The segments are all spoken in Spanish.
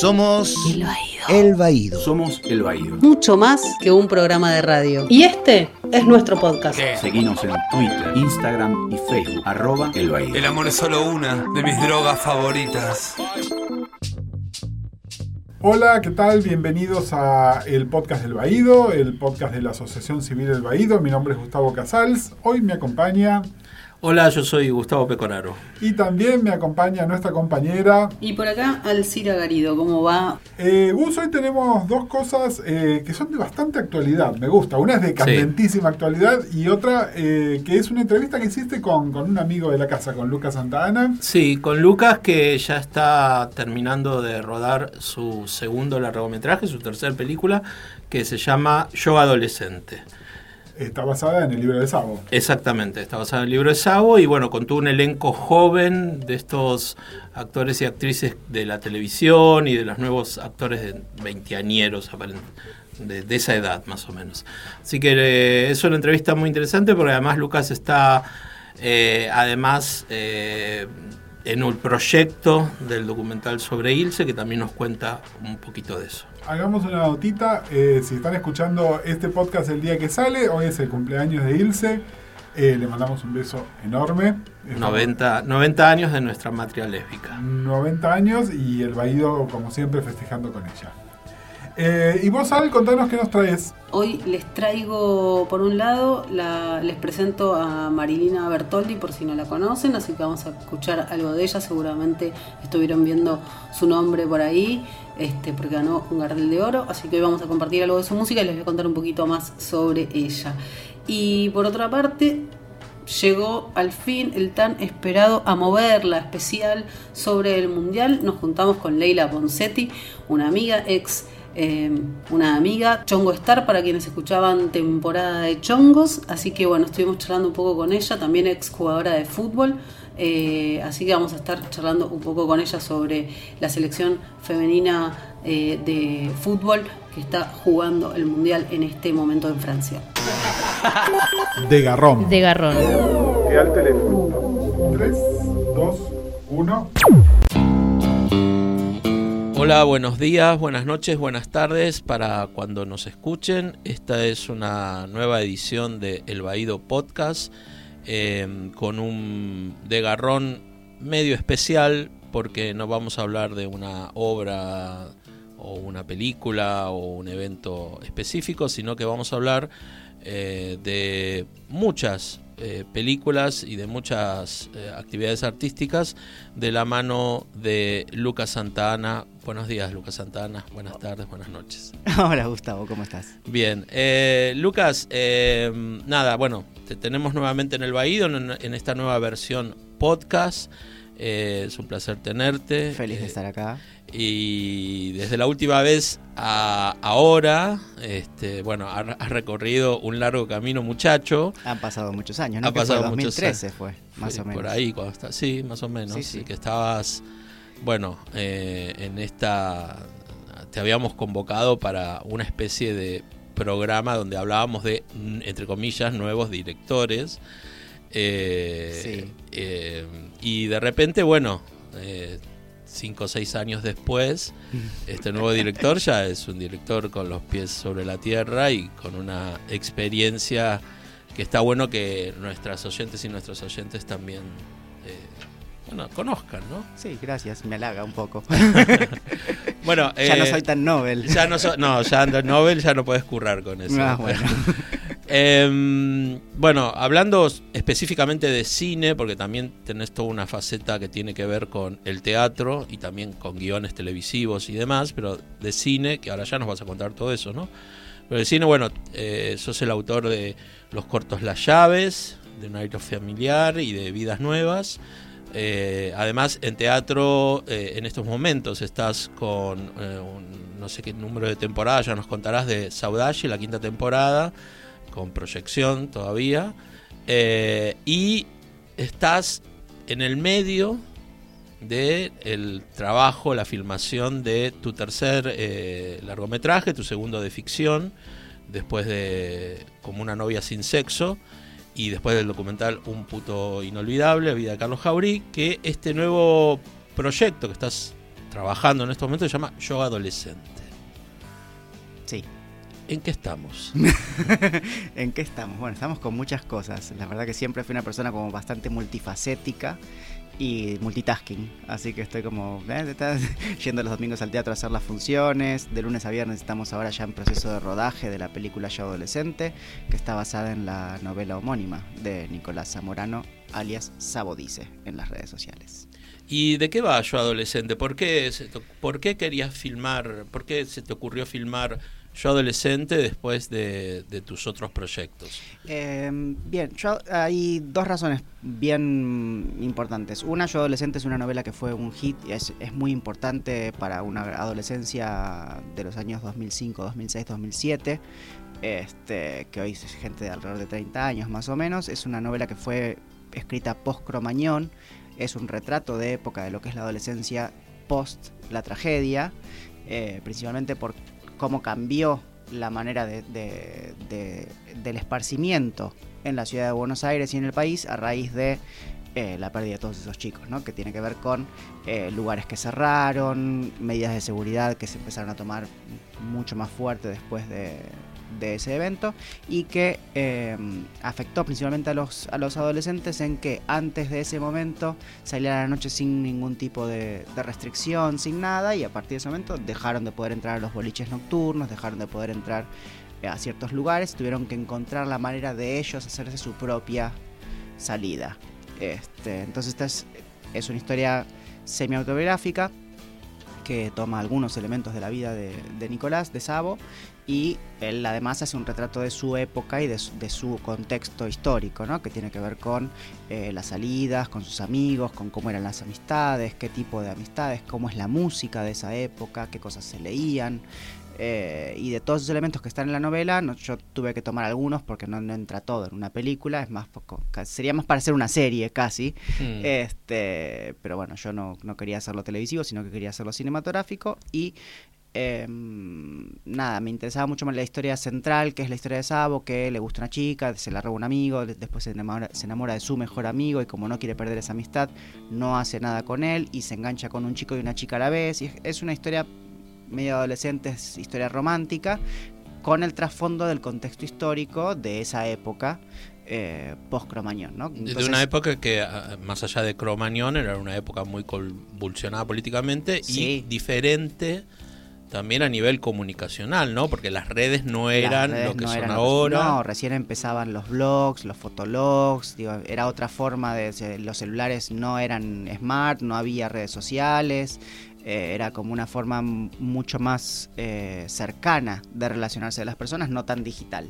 Somos El Baído. El Baído. Somos El Baído. Mucho más que un programa de radio. Y este es nuestro podcast. Seguinos en Twitter, Instagram y Facebook. Arroba El Baído. El amor es solo una de mis drogas favoritas. Hola, ¿qué tal? Bienvenidos a el podcast del Baído, el podcast de la Asociación Civil del Baído. Mi nombre es Gustavo Casals. Hoy me acompaña Hola, yo soy Gustavo Peconaro. y también me acompaña nuestra compañera. Y por acá, Alcira Garido, ¿cómo va? Eh, Gus, hoy tenemos dos cosas eh, que son de bastante actualidad. Me gusta. Una es de candentísima actualidad y otra eh, que es una entrevista que hiciste con, con un amigo de la casa, con Lucas Santa Ana. Sí, con Lucas que ya está terminando de rodar su segundo largometraje, su tercera película, que se llama Yo Adolescente. Está basada en el libro de Sabo. Exactamente, está basado en el libro de Sabo y bueno, contó un elenco joven de estos actores y actrices de la televisión y de los nuevos actores de veinteañeros de, de esa edad más o menos. Así que eh, es una entrevista muy interesante porque además Lucas está eh, además eh, en un proyecto del documental sobre Ilse que también nos cuenta un poquito de eso. Hagamos una notita. eh, si están escuchando este podcast el día que sale, hoy es el cumpleaños de Ilse. Eh, le mandamos un beso enorme. Estamos- 90, 90 años de nuestra matria lésbica. 90 años y el Baído, como siempre, festejando con ella. Eh, y vos, Al, contanos qué nos traes. Hoy les traigo, por un lado, la- les presento a Marilina Bertoldi, por si no la conocen, así que vamos a escuchar algo de ella. Seguramente estuvieron viendo su nombre por ahí, este, porque ganó un Gardel de Oro, así que hoy vamos a compartir algo de su música y les voy a contar un poquito más sobre ella. Y por otra parte, llegó al fin el tan esperado a mover la especial sobre el mundial. Nos juntamos con Leila Poncetti, una amiga ex. Eh, una amiga, Chongo Star, para quienes escuchaban temporada de Chongos. Así que bueno, estuvimos charlando un poco con ella, también ex jugadora de fútbol. eh, así que vamos a estar charlando un poco con ella sobre la selección femenina eh, de fútbol que está jugando el mundial en este momento en Francia. De Garrón. de garrón. Que al teléfono. 3, 2, 1. Hola, buenos días, buenas noches, buenas tardes para cuando nos escuchen. Esta es una nueva edición de El Baído Podcast eh, con un degarrón medio especial porque no vamos a hablar de una obra o una película o un evento específico, sino que vamos a hablar eh, de muchas eh, películas y de muchas eh, actividades artísticas de la mano de Lucas Santana. Buenos días, Lucas Santana. Buenas tardes, buenas noches. Hola Gustavo, ¿cómo estás? Bien, eh, Lucas, nada, bueno, te tenemos nuevamente en el Baído en, en esta nueva versión podcast. Eh, es un placer tenerte. Feliz de Eh, estar acá. y desde la última vez a ahora, este, bueno, ha- has recorrido un largo camino, muchacho. Han pasado muchos años, ¿no? Ha Que pasado fue muchos 2013 años. fue, más Fue o menos. Por ahí, cuando está, sí, más o menos. Sí, sí, que estabas, bueno, eh, en esta, te habíamos convocado para una especie de programa donde hablábamos de, entre comillas, nuevos directores. Eh, Sí. eh, y de repente, bueno, eh, cinco o seis años después, este nuevo director ya es un director con los pies sobre la tierra y con una experiencia que está bueno que nuestras oyentes y nuestros oyentes también eh, bueno, conozcan, ¿no? Sí, gracias, me halaga un poco. Bueno, ya no eh, soy tan Nobel. ya no, so- no, ya Nobel ya no puedes currar con eso. Ah, bueno. Em, bueno, hablando específicamente de cine, porque también tenés toda una faceta que tiene que ver con el teatro y también con guiones televisivos y demás, pero de cine, que ahora ya nos vas a contar todo eso, ¿no? Pero de cine, bueno, eh, sos el autor de los cortos Las Llaves, de Un aire familiar y de Vidas Nuevas. Eh, además, en teatro, eh, en estos momentos estás con eh, un, no sé qué número de temporada, ya nos contarás de Saudade, la quinta temporada, con proyección todavía. Eh, y estás en el medio de trabajo, la filmación de tu tercer eh, largometraje, tu segundo de ficción, después de Como una novia sin sexo, y después del documental Un puto inolvidable, Vida de Carlos Jaurí, que este nuevo proyecto que estás trabajando en estos momentos, se llama Yo Adolescente. ¿En qué estamos? ¿En qué estamos? Bueno, estamos con muchas cosas. La verdad que siempre fui una persona como bastante multifacética y multitasking. Así que estoy como eh, yendo los domingos al teatro a hacer las funciones. De lunes a viernes estamos ahora ya en proceso de rodaje de la película Yo Adolescente, que está basada en la novela homónima de Nicolás Zamorano, alias Sabo Dice, en las redes sociales. ¿Y de qué va Yo Adolescente? ¿Por qué, se te- ¿Por qué querías filmar? ¿Por qué se te ocurrió filmar Yo Adolescente después de, tus otros proyectos? Eh, bien, yo, hay dos razones bien importantes. Una, Yo Adolescente es una novela que fue un hit y es, es muy importante para una adolescencia de los años 2005, 2006, 2007. Este, que hoy es gente de alrededor de 30 años más o menos. Es una novela que fue escrita post-Cromañón. Es un retrato de época de lo que es la adolescencia post la tragedia. eh, principalmente por cómo cambió la manera de, de- de- del esparcimiento en la ciudad de Buenos Aires y en el país a raíz de eh, la pérdida de todos esos chicos, ¿no? que tiene que ver con eh, lugares que cerraron, medidas de seguridad que se empezaron a tomar mucho más fuerte después de, de ese evento y que eh, afectó principalmente a los, a los adolescentes en que antes de ese momento salían a la noche sin ningún tipo de, de restricción, sin nada, y a partir de ese momento dejaron de poder entrar a los boliches nocturnos, dejaron de poder entrar eh, a ciertos lugares, tuvieron que encontrar la manera de ellos hacerse su propia salida. Este, entonces esta es, es una historia semi-autobiográfica que toma algunos elementos de la vida de, de Nicolás, de Sabo, y él además hace un retrato de su época y de su, de su contexto histórico, ¿no? que tiene que ver con eh, las salidas, con sus amigos, con cómo eran las amistades, qué tipo de amistades, cómo es la música de esa época, qué cosas se leían. eh, y de todos esos elementos que están en la novela, no- yo tuve que tomar algunos porque no, no entra todo en una película, es más poco- sería más para hacer una serie casi. Mm. Este, pero bueno, yo no, no quería hacerlo televisivo, sino que quería hacerlo cinematográfico y em, nada, me interesaba mucho más la historia central, que es la historia de Sabo, que le gusta una chica, se la roba un amigo, de- después se enamora, se enamora de su mejor amigo y como no quiere perder esa amistad, no hace nada con él y se engancha con un chico y una chica a la vez. Y es, una historia medio adolescente, es historia romántica, con el trasfondo del contexto histórico de esa época. Eh, post-Cromañón, ¿no? de una época que, ah, más allá de Cromañón, era una época muy convulsionada políticamente Sí. y diferente también a nivel comunicacional, ¿no? Porque las redes no eran redes lo que no son ahora. No, recién empezaban los blogs, los fotologs, digo, era otra forma de... Los celulares no eran smart, no había redes sociales, eh, era como una forma mucho más eh, cercana de relacionarse de las personas, no tan digital.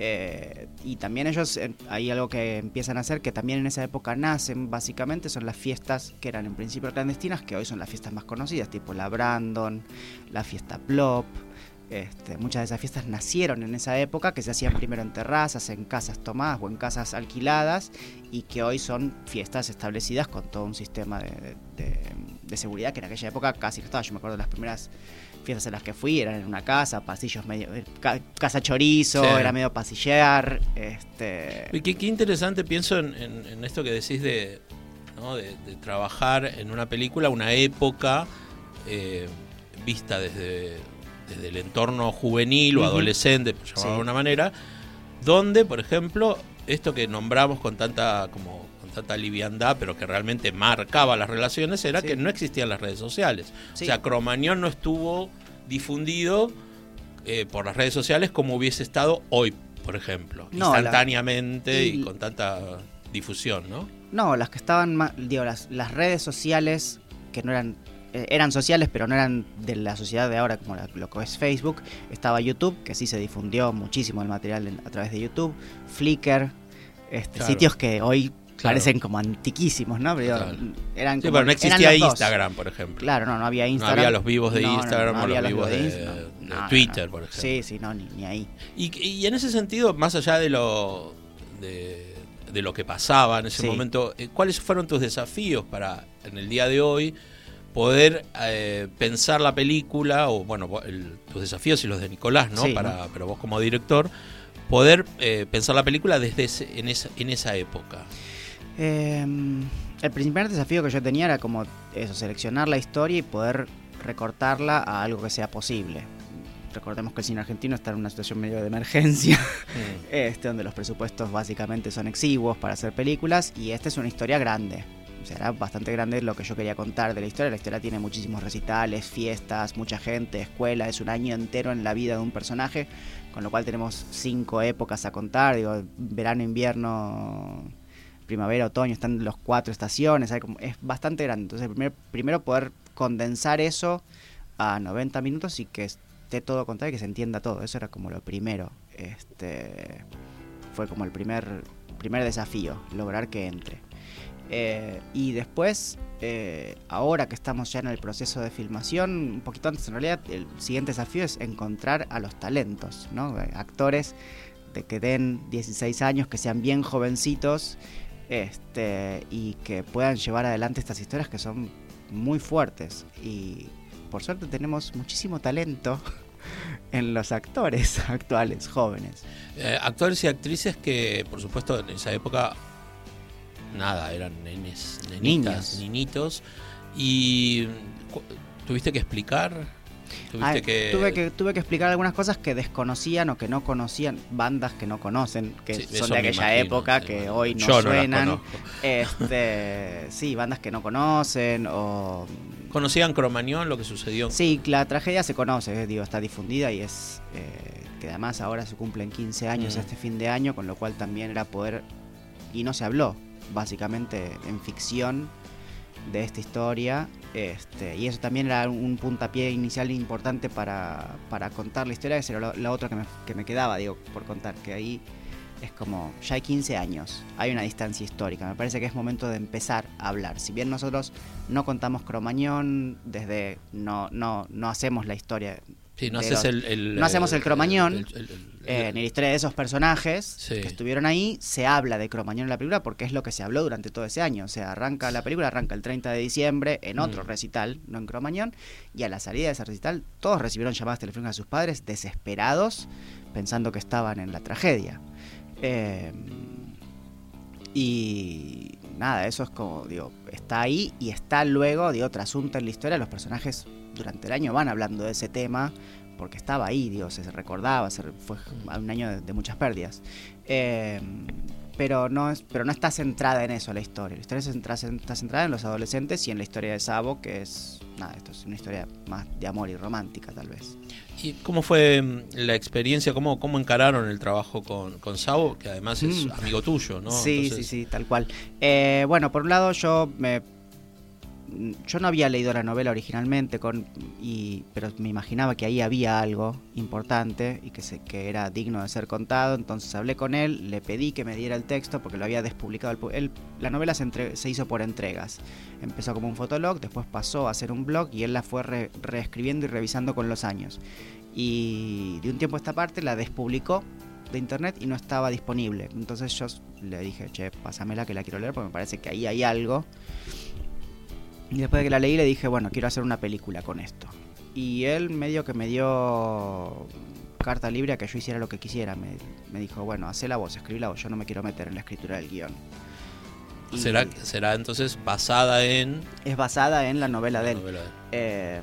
Eh, y también ellos, eh, hay algo que empiezan a hacer que también en esa época nacen, básicamente son las fiestas que eran en principio clandestinas, que hoy son las fiestas más conocidas, tipo la Brandon, la fiesta Plop. Este, muchas de esas fiestas nacieron en esa época, que se hacían primero en terrazas, en casas tomadas o en casas alquiladas, y que hoy son fiestas establecidas con todo un sistema de, de- de seguridad que en aquella época casi no estaba. Yo me acuerdo de las primeras fiestas en las que fui, eran en una casa, pasillos medio. eh, ca- casa chorizo, Sí. era medio pasillear. Este, Y qué, qué interesante pienso en, en- en esto que decís de, ¿no? de, de trabajar en una película, una época eh, vista desde, desde el entorno juvenil o adolescente, por llamarlo Sí. de alguna manera, donde, por ejemplo, esto que nombramos con tanta como con tanta liviandad, pero que realmente marcaba las relaciones, era Sí. que no existían las redes sociales. Sí. O sea, Cromañón no estuvo difundido eh, por las redes sociales como hubiese estado hoy, por ejemplo, No, la- instantáneamente y, y- con tanta difusión, ¿no? No, las que estaban, digo, las, las redes sociales que no eran, eh, eran sociales, pero no eran de la sociedad de ahora, como lo que es Facebook. Estaba YouTube, que sí se difundió muchísimo el material en- a través de YouTube. Flickr, este, Claro. sitios que hoy Claro. parecen como antiquísimos, ¿no? Pero Total. eran Sí, como- pero no existía dos. Instagram, por ejemplo. Claro, no, no había No Instagram. había los vivos de No, no, no, Instagram no o los vivos de, no, no, Twitter, no. por ejemplo. Sí, sí, no, ni, ni ahí. Y, y en ese sentido, más allá de lo de, de lo que pasaba en ese Sí. momento, eh, ¿cuáles fueron tus desafíos para en el día de hoy poder eh, pensar la película o bueno el- tus desafíos y los de Nicolás, ¿no? Sí, para pero vos como director poder eh, pensar la película desde ese- en esa en esa época. Eh, el primer desafío que yo tenía era como eso, seleccionar la historia y poder recortarla a algo que sea posible. Recordemos que el cine argentino está en una situación medio de emergencia, este, donde los presupuestos básicamente son exiguos para hacer películas y esta es una historia grande. O sea, era bastante grande lo que yo quería contar de la historia. La historia tiene muchísimos recitales, fiestas, mucha gente, escuela, es un año entero en la vida de un personaje, con lo cual tenemos cinco épocas a contar, digo, verano, invierno, primavera, otoño, están los cuatro estaciones, hay como- es bastante grande. Entonces, primero, primero poder condensar eso a 90 minutos y que esté todo contado y que se entienda todo. Eso era como lo primero. Este fue como el primer primer desafío, lograr que entre. Eh, y después, eh, ahora que estamos ya en el proceso de filmación, un poquito antes en realidad, el siguiente desafío es encontrar a los talentos, ¿no? Eh, Actores de que den 16 años, que sean bien jovencitos este, y que puedan llevar adelante estas historias que son muy fuertes. Y por suerte tenemos muchísimo talento en los actores actuales, jóvenes. Eh, actores y actrices que, por supuesto, en esa época, nada, eran nenes, nenitas, Niños. niñitos. Y tuviste que explicar. Que. Tuve que tuve que explicar algunas cosas que desconocían o que no conocían, bandas que no conocen, que Sí, son de aquella imagino, época que hoy no Yo suenan. este, sí, bandas que no conocen o ¿Conocían Cromañón, lo que sucedió? Sí, la tragedia se conoce, eh, digo, está difundida y es eh, que además ahora se cumplen 15 años Mm. este fin de año, con lo cual también era poder, y no se habló, básicamente en ficción de esta historia, este, y eso también era un puntapié inicial importante para, para contar la historia, que era la, la otra que me, que me quedaba, digo, por contar, que ahí es como, ya hay 15 años, hay una distancia histórica, me parece que es momento de empezar a hablar. Si bien nosotros no contamos Cromañón, desde no, no, no hacemos la historia, Sí, no haces los- el, el- no hacemos el Cromañón, el- el- el- eh, ni la historia de esos personajes Sí. que estuvieron ahí, se habla de Cromañón en la película porque es lo que se habló durante todo ese año. O sea, arranca la película, arranca el 30 de diciembre en otro Mm. recital, no en Cromañón, y a la salida de ese recital todos recibieron llamadas telefónicas de sus padres desesperados, pensando que estaban en la tragedia. Eh, y nada, eso es como, digo, está ahí y está luego de otro asunto en la historia. Los personajes durante el año van hablando de ese tema porque estaba ahí, digo, se recordaba, se fue un año de, de muchas pérdidas. Eh, pero no, es, pero no está centrada en eso la historia. La historia está centrada en los adolescentes y en la historia de Sabo, que es, nada, esto es una historia más de amor y romántica tal vez. ¿Y cómo fue mm, la experiencia? ¿Cómo, cómo encararon el trabajo con, con Sabo? Que además es Mm. amigo tuyo, ¿no? Sí, Entonces, sí, sí, tal cual. Eh, bueno, por un lado yo me yo no había leído la novela originalmente con y pero me imaginaba que ahí había algo importante y que se, que era digno de ser contado, entonces hablé con él, le pedí que me diera el texto porque lo había despublicado el él- la novela se, entre- se hizo por entregas. Empezó como un fotolog, después pasó a ser un blog y él la fue re- reescribiendo y revisando con los años. Y de un tiempo a esta parte la despublicó de internet y no estaba disponible. Entonces yo le dije, che, pásamela que la quiero leer porque me parece que ahí hay algo. Y después de que la leí le dije, bueno, quiero hacer una película con esto. Y él medio que me dio carta libre a que yo hiciera lo que quisiera. Me, me dijo, bueno, hacé la voz, escribí la voz, yo no me quiero meter en la escritura del guion. Y ¿Será, será entonces basada en Es basada en la novela de él. novela de él? Eh,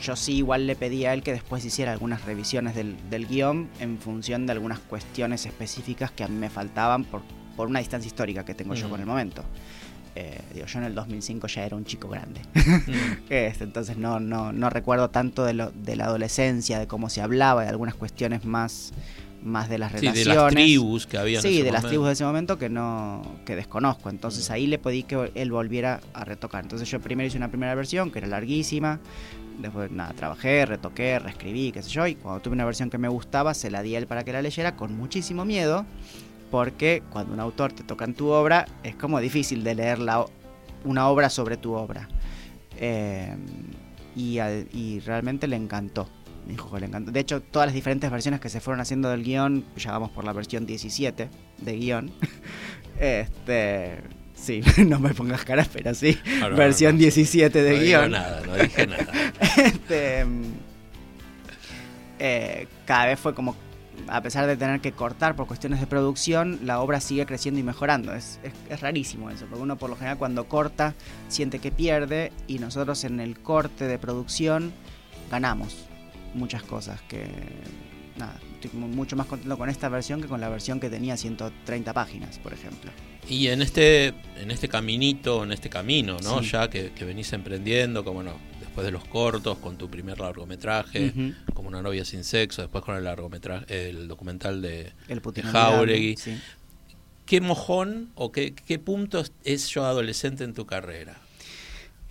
yo sí igual le pedí a él que después hiciera algunas revisiones del, del guion en función de algunas cuestiones específicas que a mí me faltaban por, por una distancia histórica que tengo yo con el momento. Eh, digo, yo en el 2005 ya era un chico grande. Mm. Este, entonces no, no, no recuerdo tanto de, lo, de la adolescencia, de cómo se hablaba, de algunas cuestiones más, más de las Sí, relaciones. de las tribus que había en Sí, ese de las tribus de ese momento que no que desconozco. Entonces Mm. ahí le pedí que él volviera a retocar. Entonces yo primero hice una primera versión que era larguísima. Después nada, trabajé, retoqué, reescribí, qué sé yo. Y cuando tuve una versión que me gustaba, se la di a él para que la leyera con muchísimo miedo. Porque cuando un autor te toca en tu obra, es como difícil de leer la una obra sobre tu obra. Eh, y, al- y realmente le encantó. Me dijo que le encantó. De hecho, todas las diferentes versiones que se fueron haciendo del guion, ya vamos por la versión 17 de guion. Este. Sí, no me pongas caras, pero sí. No, versión no, no. 17 de no digo guion. nada, no dije nada. Este, mm, eh, cada vez fue como a pesar de tener que cortar por cuestiones de producción, la obra sigue creciendo y mejorando. Es, es, es rarísimo eso, porque uno por lo general cuando corta siente que pierde y nosotros en el corte de producción ganamos muchas cosas que nada, estoy mucho más contento con esta versión que con la versión que tenía 130 páginas, por ejemplo. Y en este, en este caminito, en este camino, ¿no? Sí. Ya que, que venís emprendiendo, como no, después de los cortos, con tu primer largometraje, como una novia sin sexo, después con el largometraje, el documental de, El de Jauregui. sí. ¿Qué mojón o qué, qué punto es yo adolescente en tu carrera?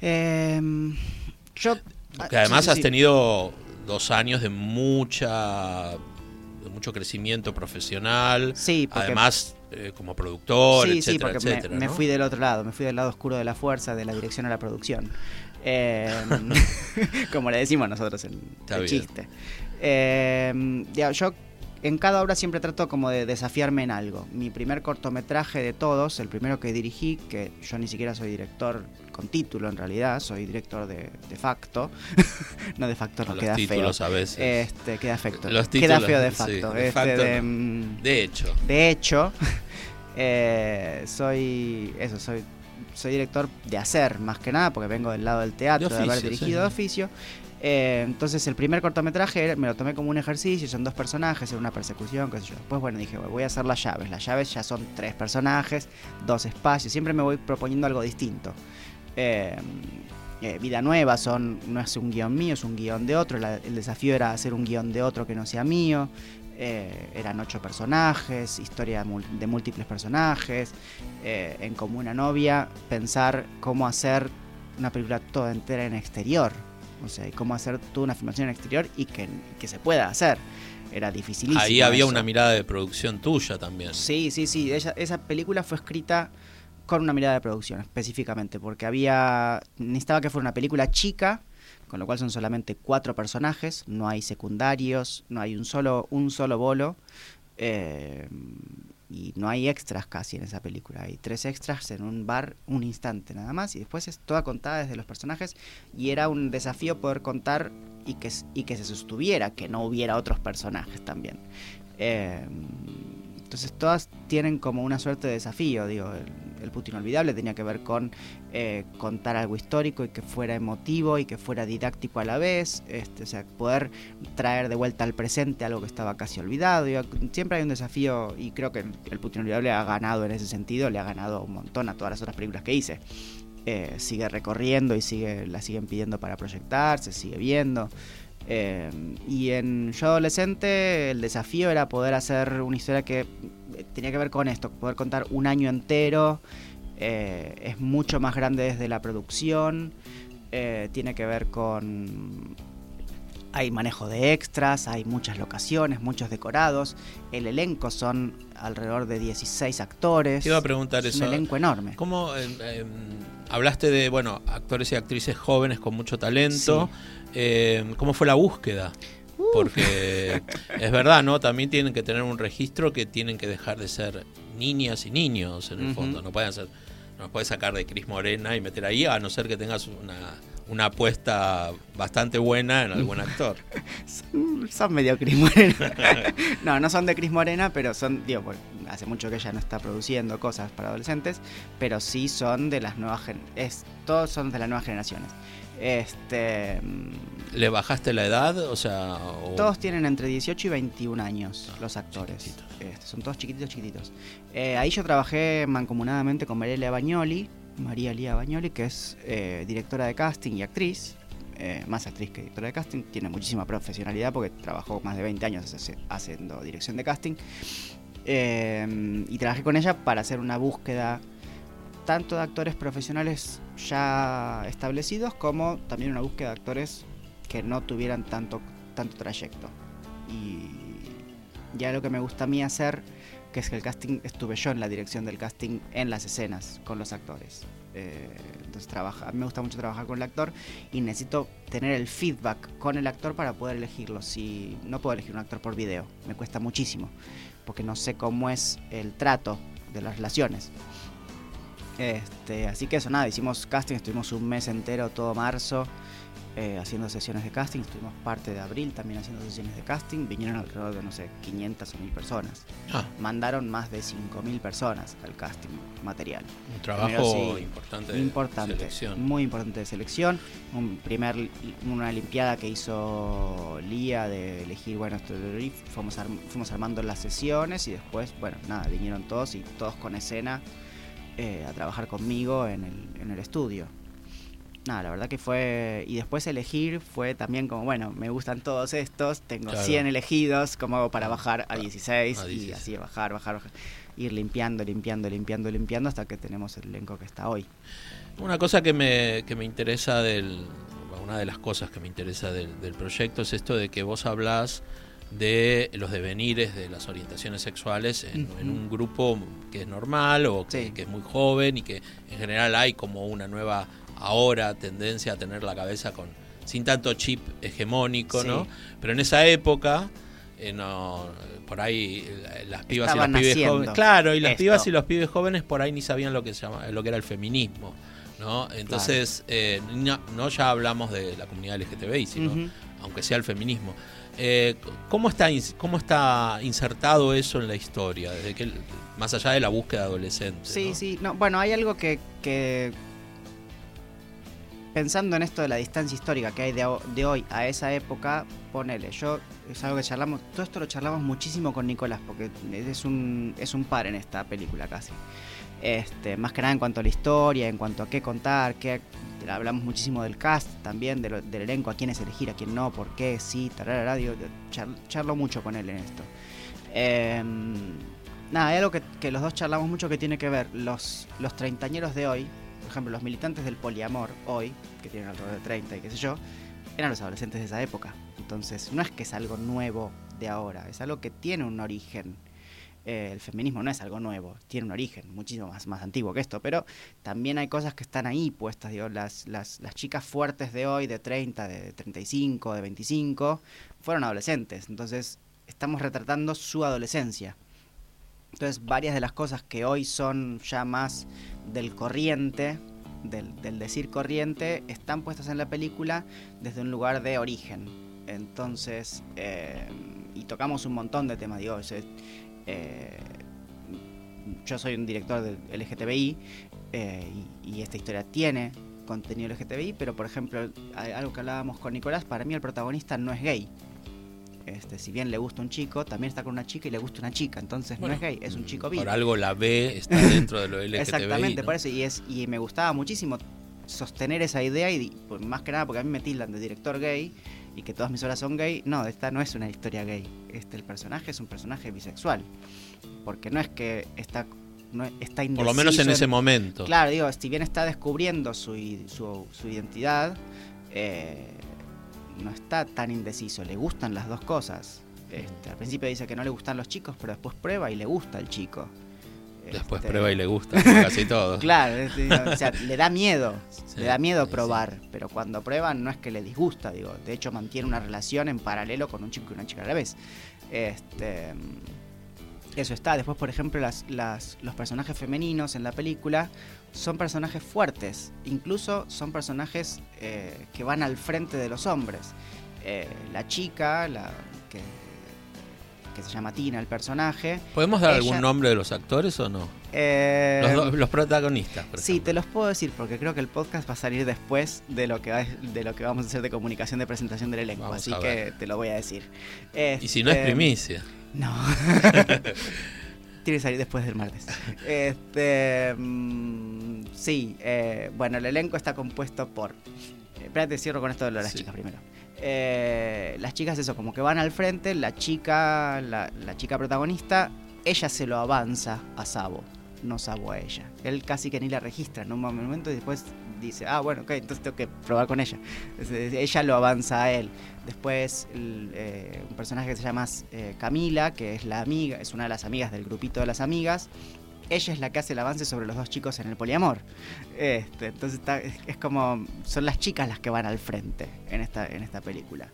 Em, yo. Que además sí, has sí. tenido dos años de mucha de mucho crecimiento profesional, Sí, porque- además eh, como productor, sí, etcétera, sí, porque me- etcétera. me, ¿no? fui del otro lado, me fui del lado oscuro de la fuerza, de la dirección a la producción. Eh, como le decimos nosotros en Está el bien. chiste. Eh, ya, yo en cada obra siempre trato como de desafiarme en algo. Mi primer cortometraje de todos, el primero que dirigí, que yo ni siquiera soy director con título en realidad, soy director de, de facto. no de facto, no queda feo. a veces. Este, queda feo. Los queda títulos, feo de sí, facto. de Este, facto de, no. De hecho, de hecho, eh, soy eso, soy soy director de hacer más que nada, porque vengo del lado del teatro, de, De haber dirigido sí. de oficio. Eh, entonces el primer cortometraje me lo tomé como un ejercicio, son dos personajes, era una persecución, qué sé yo. Después, bueno, dije, voy a hacer las llaves. Las llaves ya son tres personajes, dos espacios, siempre me voy proponiendo algo distinto. Eh, eh, Vida Nueva son, no es un guion mío, es un guion de otro. La- el desafío era hacer un guion de otro que no sea mío. Eh, eran ocho personajes, historia de múltiples personajes. eh, en como una novia, pensar cómo hacer una película toda entera en exterior. O sea, cómo hacer toda una filmación en exterior y que, que se pueda hacer. Era dificilísimo. ahí había eso. una mirada de producción tuya también. Sí, sí, sí. Ella- esa película fue escrita con una mirada de producción específicamente, porque había necesitaba que fuera una película chica, con lo cual son solamente cuatro personajes, no hay secundarios, no hay un solo un solo bolo eh, y no hay extras casi en esa película. Hay tres extras en un bar, un instante nada más, y después es toda contada desde los personajes y era un desafío poder contar y que y que se sostuviera, que no hubiera otros personajes también. Eh, entonces todas tienen como una suerte de desafío, digo, el, Putin Olvidable tenía que ver con eh, contar algo histórico y que fuera emotivo y que fuera didáctico a la vez, este, o sea, poder traer de vuelta al presente algo que estaba casi olvidado, digo, siempre hay un desafío y creo que el Putin Olvidable ha ganado en ese sentido, le ha ganado un montón a todas las otras películas que hice. Eh, sigue recorriendo y sigue la siguen pidiendo para proyectarse, sigue viendo. Eh, y en Yo Adolescente el desafío era poder hacer una historia que eh, tenía que ver con esto, poder contar un año entero. eh, es mucho más grande desde la producción. eh, tiene que ver con... Hay manejo de extras, hay muchas locaciones, muchos decorados. El elenco son alrededor de 16 actores. Te iba a preguntar es eso. un elenco enorme. ¿Cómo eh, eh, hablaste de, bueno, actores y actrices jóvenes con mucho talento? Eh, ¿Cómo fue la búsqueda? Porque es verdad, ¿no? También tienen que tener un registro que tienen que dejar de ser niñas y niños en el fondo. No pueden ser, no puedes sacar de Cris Morena y meter ahí, a no ser que tengas una, una apuesta bastante buena en algún actor. Son, son medio Cris Morena. no, no son de Cris Morena, pero son, digo, hace mucho que ella no está produciendo cosas para adolescentes, pero sí son de las nuevas es Todos son de las nuevas generaciones. Este. mm, ¿Le bajaste la edad? O sea, o- Todos tienen entre 18 y 21 años, Ah, los actores. Este, son todos chiquititos, chiquititos. Eh, ahí yo trabajé mancomunadamente con María Lea Bagnoli, María Lía Bagnoli, que es eh, directora de casting y actriz. eh, más actriz que directora de casting. Tiene muchísima profesionalidad porque trabajó más de 20 años hace- haciendo dirección de casting. Y trabajé con ella para hacer una búsqueda tanto de actores profesionales ya establecidos como también una búsqueda de actores que no tuvieran tanto, tanto trayecto. Y ya lo que me gusta a mí hacer, que es que el casting, estuve yo en la dirección del casting en las escenas con los actores. Eh, entonces trabaja, a mí me gusta mucho trabajar con el actor y necesito tener el feedback con el actor para poder elegirlo. Si no puedo elegir un actor por video, me cuesta muchísimo, porque no sé cómo es el trato de las relaciones. Este, así que eso, nada, hicimos casting, estuvimos un mes entero, todo marzo. eh, haciendo sesiones de casting. Estuvimos parte de abril también haciendo sesiones de casting. Vinieron alrededor de, no sé, 500 o 1000 personas. Ah, Mandaron más de 5000 personas al casting material. un trabajo Primero, sí, importante de selección. muy importante de selección. Un primer, una limpiada que hizo Lía de elegir, bueno, esto fuimos, arm- fuimos armando las sesiones y después, bueno, nada, vinieron todos y todos con escena eh, a trabajar conmigo en el, en el estudio. Nada, la verdad que fue. Y después elegir fue también como, bueno, me gustan todos estos, tengo Claro. 100 elegidos, ¿cómo hago para bajar a 16? a Y 16. así bajar, bajar, bajar. Ir limpiando, limpiando, limpiando, limpiando hasta que tenemos el elenco que está hoy. Una cosa que me, que me interesa del. Una de las cosas que me interesa del, del proyecto es esto de que vos hablás de los devenires de las orientaciones sexuales en, en un grupo que es normal o que, Sí. que es muy joven y que en general hay como una nueva ahora tendencia a tener la cabeza con sin tanto chip hegemónico, Sí. ¿no? Pero en esa época eh, no, por ahí eh, las pibas Estaban y los pibes jóvenes, claro, y las esto. pibas y los pibes jóvenes por ahí ni sabían lo que se llama, lo que era el feminismo. ¿no? Entonces, eh, no, no ya hablamos de la comunidad LGTBI, sino aunque sea el feminismo. Eh, ¿cómo, está, ¿Cómo está insertado eso en la historia? Desde que, más allá de la búsqueda adolescente. Sí, ¿no? sí. No, bueno, hay algo que, que- Pensando en esto de la distancia histórica que hay de, de hoy a esa época, ponele, yo es algo que charlamos, todo esto lo charlamos muchísimo con Nicolás, porque es un, es un par en esta película casi. Este, más que nada en cuanto a la historia, en cuanto a qué contar, qué, hablamos muchísimo del cast también, de del elenco, a quiénes elegir, a quién no, por qué, sí, tararara, digo, char- charlo mucho con él en esto. Em, nada, hay algo que, que los dos charlamos mucho que tiene que ver, los, los treintañeros de hoy, por ejemplo, los militantes del poliamor hoy, que tienen alrededor de 30 y qué sé yo, eran los adolescentes de esa época. Entonces, no es que es algo nuevo de ahora, es algo que tiene un origen. Eh, el feminismo no es algo nuevo, tiene un origen muchísimo más, más antiguo que esto, pero también hay cosas que están ahí puestas, digo, las, las, las chicas fuertes de hoy, de 30, de 35, de 25, fueron adolescentes, entonces estamos retratando su adolescencia. Entonces varias de las cosas que hoy son ya más del corriente, del, del decir corriente, están puestas en la película desde un lugar de origen. Entonces, eh, y tocamos un montón de temas, digo, eh, yo soy un director del LGTBI eh, y, y esta historia tiene contenido LGTBI, pero por ejemplo, algo que hablábamos con Nicolás, para mí el protagonista no es gay. Este, si bien le gusta un chico, también está con una chica y le gusta una chica, entonces no es gay, es un chico bi. Por algo la B está dentro de lo LGTBI. Exactamente, ¿no? por eso, y, es, y me gustaba muchísimo sostener esa idea, y pues, más que nada porque a mí me tildan de director gay y que todas mis obras son gay. No, esta no es una historia gay. Este, el personaje es un personaje bisexual. Porque no es que está, no, está indeciso. Por lo menos en ese momento. Claro, digo, si bien está descubriendo su, su, su identidad, eh, no está tan indeciso. Le gustan las dos cosas. Este, al principio dice que no le gustan los chicos, pero después prueba y le gusta el chico. Después Este, prueba y le gusta, casi todo. Claro, o sea, le da miedo, Sí, le da miedo sí, probar, pero cuando prueban no es que le disgusta, digo, de hecho mantiene una relación en paralelo con un chico y una chica a la vez. Este, eso está. Después, por ejemplo, las, las- los personajes femeninos en la película son personajes fuertes, incluso son personajes eh, que van al frente de los hombres. Eh, la chica, la que, que se llama Tina, el personaje. ¿Podemos dar algún Ella- nombre de los actores o no? eh, Los, los protagonistas. por Sí, ejemplo. te los puedo decir porque creo que el podcast va a salir después de lo que va- de lo que vamos a hacer de comunicación de presentación del elenco, Vamos así que te lo voy a decir. Y si no es Este, primicia. No. Tiene que salir después del martes. Este, mm, sí, eh, bueno, el elenco está compuesto por. eh, espérate, cierro con esto de las Sí. chicas primero. Eh, las chicas, eso, como que van al frente, la chica, la, chica protagonista, ella se lo avanza a Sabo, no Sabo a ella. Él casi que ni la registra en un momento y después dice, ah, bueno, ok, entonces tengo que probar con ella. Ella lo avanza a él. Después eh, un personaje que se llama eh, Camila, que es la amiga, es una de las amigas del grupito de las amigas. Ella es la que hace el avance sobre los dos chicos en el poliamor. Este, entonces es, como son las chicas las que van al frente en esta en esta película.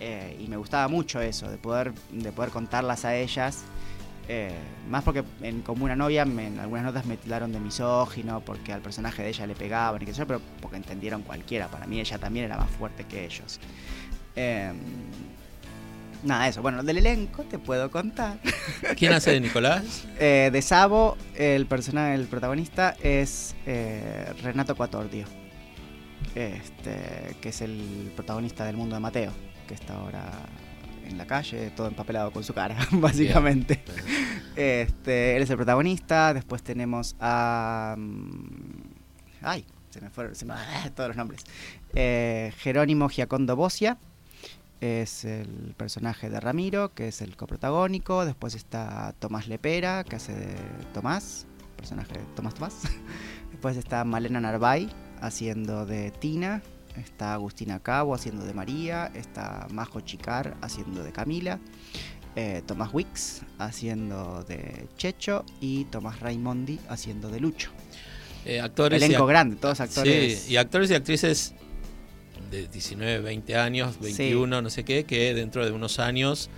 Eh, y me gustaba mucho eso de poder de poder contarlas a ellas Eh, más porque en como una novia me- en algunas notas me tildaron de misógino porque al personaje de ella le pegaban y qué sé yo, pero porque entendieron cualquiera. Para mí ella también era más fuerte que ellos. Eh, nada, eso. Bueno, del elenco te puedo contar. ¿Quién hace de Nicolás? Eh, de Sabo, el personaje, el protagonista es eh, Renato Cuatordio. Este, que es el protagonista del mundo de Mateo, que está ahora en la calle, todo empapelado con su cara, básicamente. Este, él es el protagonista. Después tenemos a. mm, Ay, se me fueron se me- todos los nombres. Eh, Jerónimo Giacondo Bosia es el personaje de Ramiro, que es el coprotagónico. Después está Tomás Lepera, que hace de Tomás, personaje de Tomás Tomás. Después está Malena Narvay, haciendo de Tina. Está Agustina Cabo, haciendo de María. Está Majo Chicar, haciendo de Camila. eh, Tomás Wicks, haciendo de Checho. Y Tomás Raimondi, haciendo de Lucho. Eh, actores Elenco grande, todos actores. Sí, y actores y actrices de 19, 20 años, 21, no sé qué, que dentro de unos años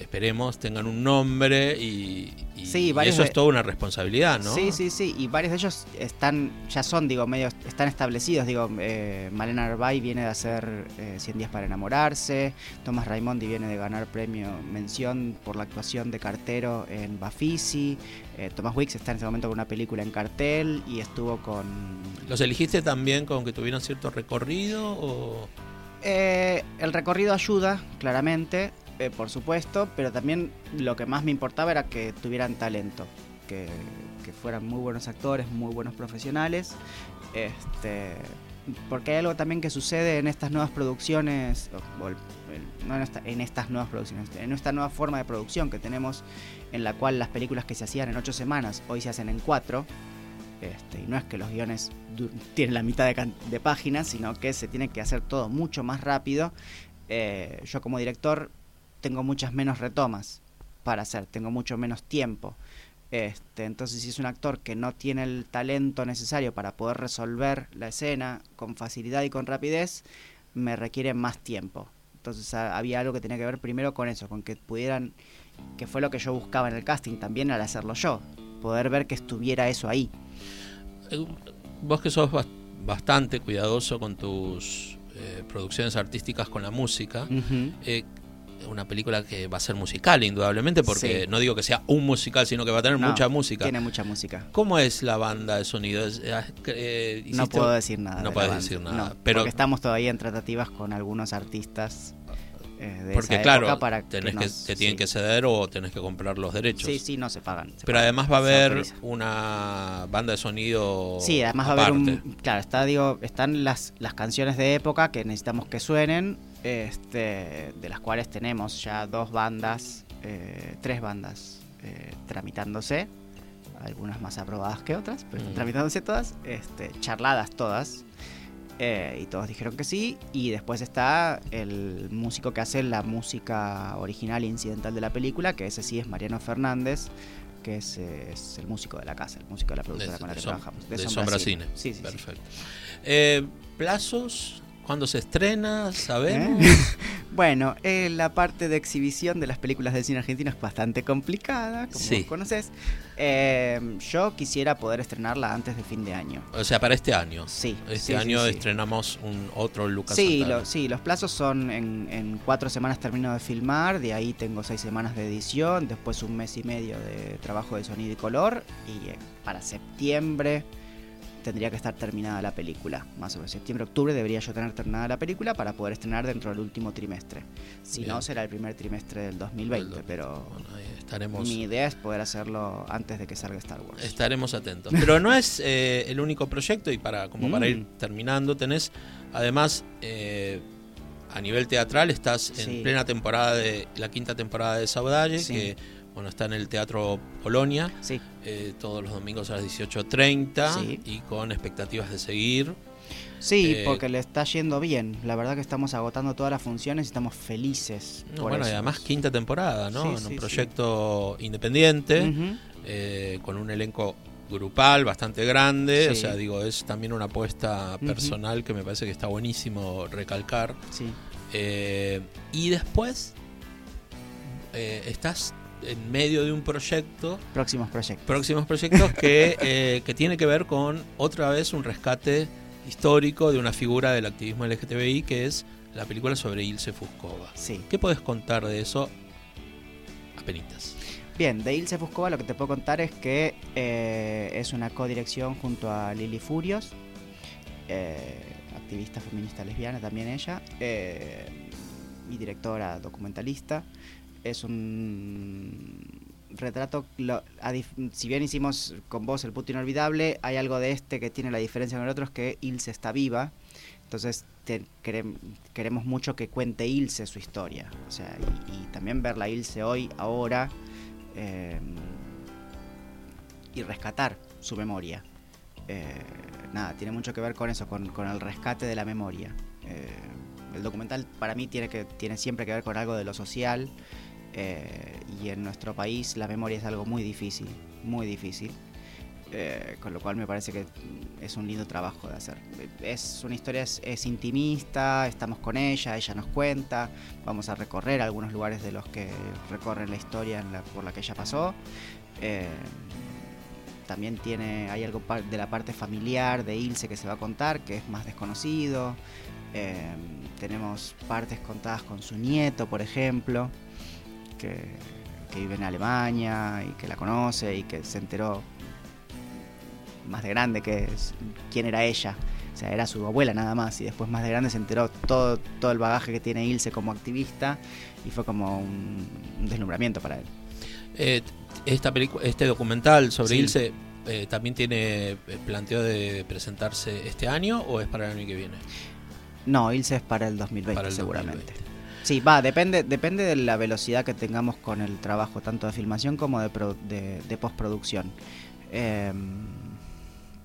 esperemos tengan un nombre y, y- Sí, y varios eso de- es toda una responsabilidad, ¿no? Sí, sí, sí, y varios de ellos están, ya son, digo, medio, están establecidos, digo, eh, Malena Arbay viene de hacer eh, 100 días para enamorarse, Tomás Raimondi viene de ganar premio mención por la actuación de cartero en Bafisi, eh, Tomás Wicks está en ese momento con una película en cartel y estuvo con... ¿Los elegiste también con que tuvieran cierto recorrido o...? Eh, el recorrido ayuda, claramente, eh, por supuesto, pero también lo que más me importaba era que tuvieran talento, que, fueran muy buenos actores, muy buenos profesionales. Este, porque hay algo también que sucede en estas nuevas producciones, en, esta- estas nuevas producciones, en esta nueva forma de producción que tenemos, en la cual las películas que se hacían en ocho semanas hoy se hacen en cuatro. Este, y no es que los guiones tienen la mitad de páginas, sino que se tiene que hacer todo mucho más rápido. Eh, yo como director tengo muchas menos retomas para hacer, tengo mucho menos tiempo. Este, entonces, si es un actor que no tiene el talento necesario para poder resolver la escena con facilidad y con rapidez, me requiere más tiempo. Entonces, ha- había algo que tenía que ver primero con eso, con que pudieran, que fue lo que yo buscaba en el casting también al hacerlo yo, poder ver que estuviera eso ahí. Eh, Vos que sos bas- bastante cuidadoso con tus eh, producciones artísticas con la música, eh, una película que va a ser musical indudablemente, porque Sí. no digo que sea un musical, sino que va a tener No, mucha música. Tiene mucha música. ¿Cómo es la banda de sonido? Es- eh, No puedo decir nada. No de banda. decir nada. No, pero porque estamos todavía en tratativas con algunos artistas eh, de porque esa claro, época para tenés que, que, nos- te tienen sí. que ceder o tenés que comprar los derechos. Sí, sí, no se pagan. se Pero pagan, además va a haber una banda de sonido. Sí, además va a haber un. Claro, está, digo, están las, las canciones de época que necesitamos que suenen, este, de las cuales tenemos ya dos bandas, eh, tres bandas eh, tramitándose, algunas más aprobadas que otras, pero Mm. tramitándose todas, este, charladas todas. eh, y todos dijeron que sí. Y después está el músico que hace la música original e incidental de la película, que ese sí es Mariano Fernández, que es, es el músico de la casa, el músico de la productora De- con la de que Som- trabajamos. de Sombra Cine. Sí, sí, sí. Perfecto. Eh, ¿Plazos? ¿Cuándo se estrena? ¿Sabemos? ¿Eh? Bueno, eh, la parte de exhibición de las películas del cine argentino es bastante complicada, como Sí. conoces. Eh, yo quisiera poder estrenarla antes de fin de año. O sea, para este año. Sí. Este sí, año sí. estrenamos un otro Lucas Sí, lo- sí, los plazos son en, en cuatro semanas termino de filmar, de ahí tengo seis semanas de edición, después un mes y medio de trabajo de sonido y color, y eh, para septiembre tendría que estar terminada la película. Más o menos septiembre, octubre debería yo tener terminada la película para poder estrenar dentro del último trimestre. Si Bien. no, será el primer trimestre del 2020, Del- pero Bueno, ahí estaremos, mi idea es poder hacerlo antes de que salga Star Wars. estaremos atentos. Pero no es eh, el único proyecto y para como para Mm. ir terminando tenés además eh, a nivel teatral estás en Sí. plena temporada de la quinta temporada de Saudalle Sí. que bueno está en el Teatro Polonia Sí, eh, todos los domingos a las 18.30 Sí. y con expectativas de seguir. sí, Eh, porque le está yendo bien. La verdad que estamos agotando todas las funciones y estamos felices. No, por bueno, y además quinta temporada, ¿no? Sí, en un proyecto independiente, eh, con un elenco grupal bastante grande, o sea, digo, es también una apuesta personal que me parece que está buenísimo recalcar. Sí. Y después eh, estás en medio de un proyecto, Próximos proyectos. próximos proyectos, que, eh, que tiene que ver con otra vez un rescate histórico de una figura del activismo LGTBI, que es la película sobre Ilse Fuscova. Sí. ¿Qué podés contar de eso? Apenitas. Bien, de Ilse Fuscova lo que te puedo contar es que eh, es una codirección junto a Lili Furios, eh, activista feminista lesbiana también ella, eh, y directora documentalista. Es un retrato, si bien hicimos con vos el puto inolvidable, hay algo de este que tiene la diferencia con el otro, que Ilse está viva. Entonces te- querem- queremos mucho que cuente Ilse su historia. O sea, y, y también verla Ilse hoy, ahora, eh, y rescatar su memoria. Eh, nada, tiene mucho que ver con eso, con, con el rescate de la memoria. Eh, el documental para mí tiene, que, tiene siempre que ver con algo de lo social eh, y en nuestro país la memoria es algo muy difícil, muy difícil. Eh, con lo cual me parece que es un lindo trabajo de hacer. Es una historia, es, intimista, estamos con ella, ella nos cuenta, vamos a recorrer algunos lugares de los que recorren la historia por la que ella pasó. Eh, también tiene, hay algo de la parte familiar de Ilse que se va a contar, que es más desconocido. Eh, tenemos partes contadas con su nieto, por ejemplo, que, que vive en Alemania y que la conoce y que se enteró más de grande que es- quién era ella. O sea, era su abuela nada más y después más de grande se enteró todo, todo el bagaje que tiene Ilse como activista y fue como un, un deslumbramiento para él. Eh, esta película, este documental sobre Sí. Ilse eh, también tiene eh, planteo de presentarse este año o es para el año que viene. No, Ilse es para el 2020 Para el seguramente. 2020. Sí, va, depende, depende de la velocidad que tengamos con el trabajo, tanto de filmación como de, pro- de, postproducción. Eh,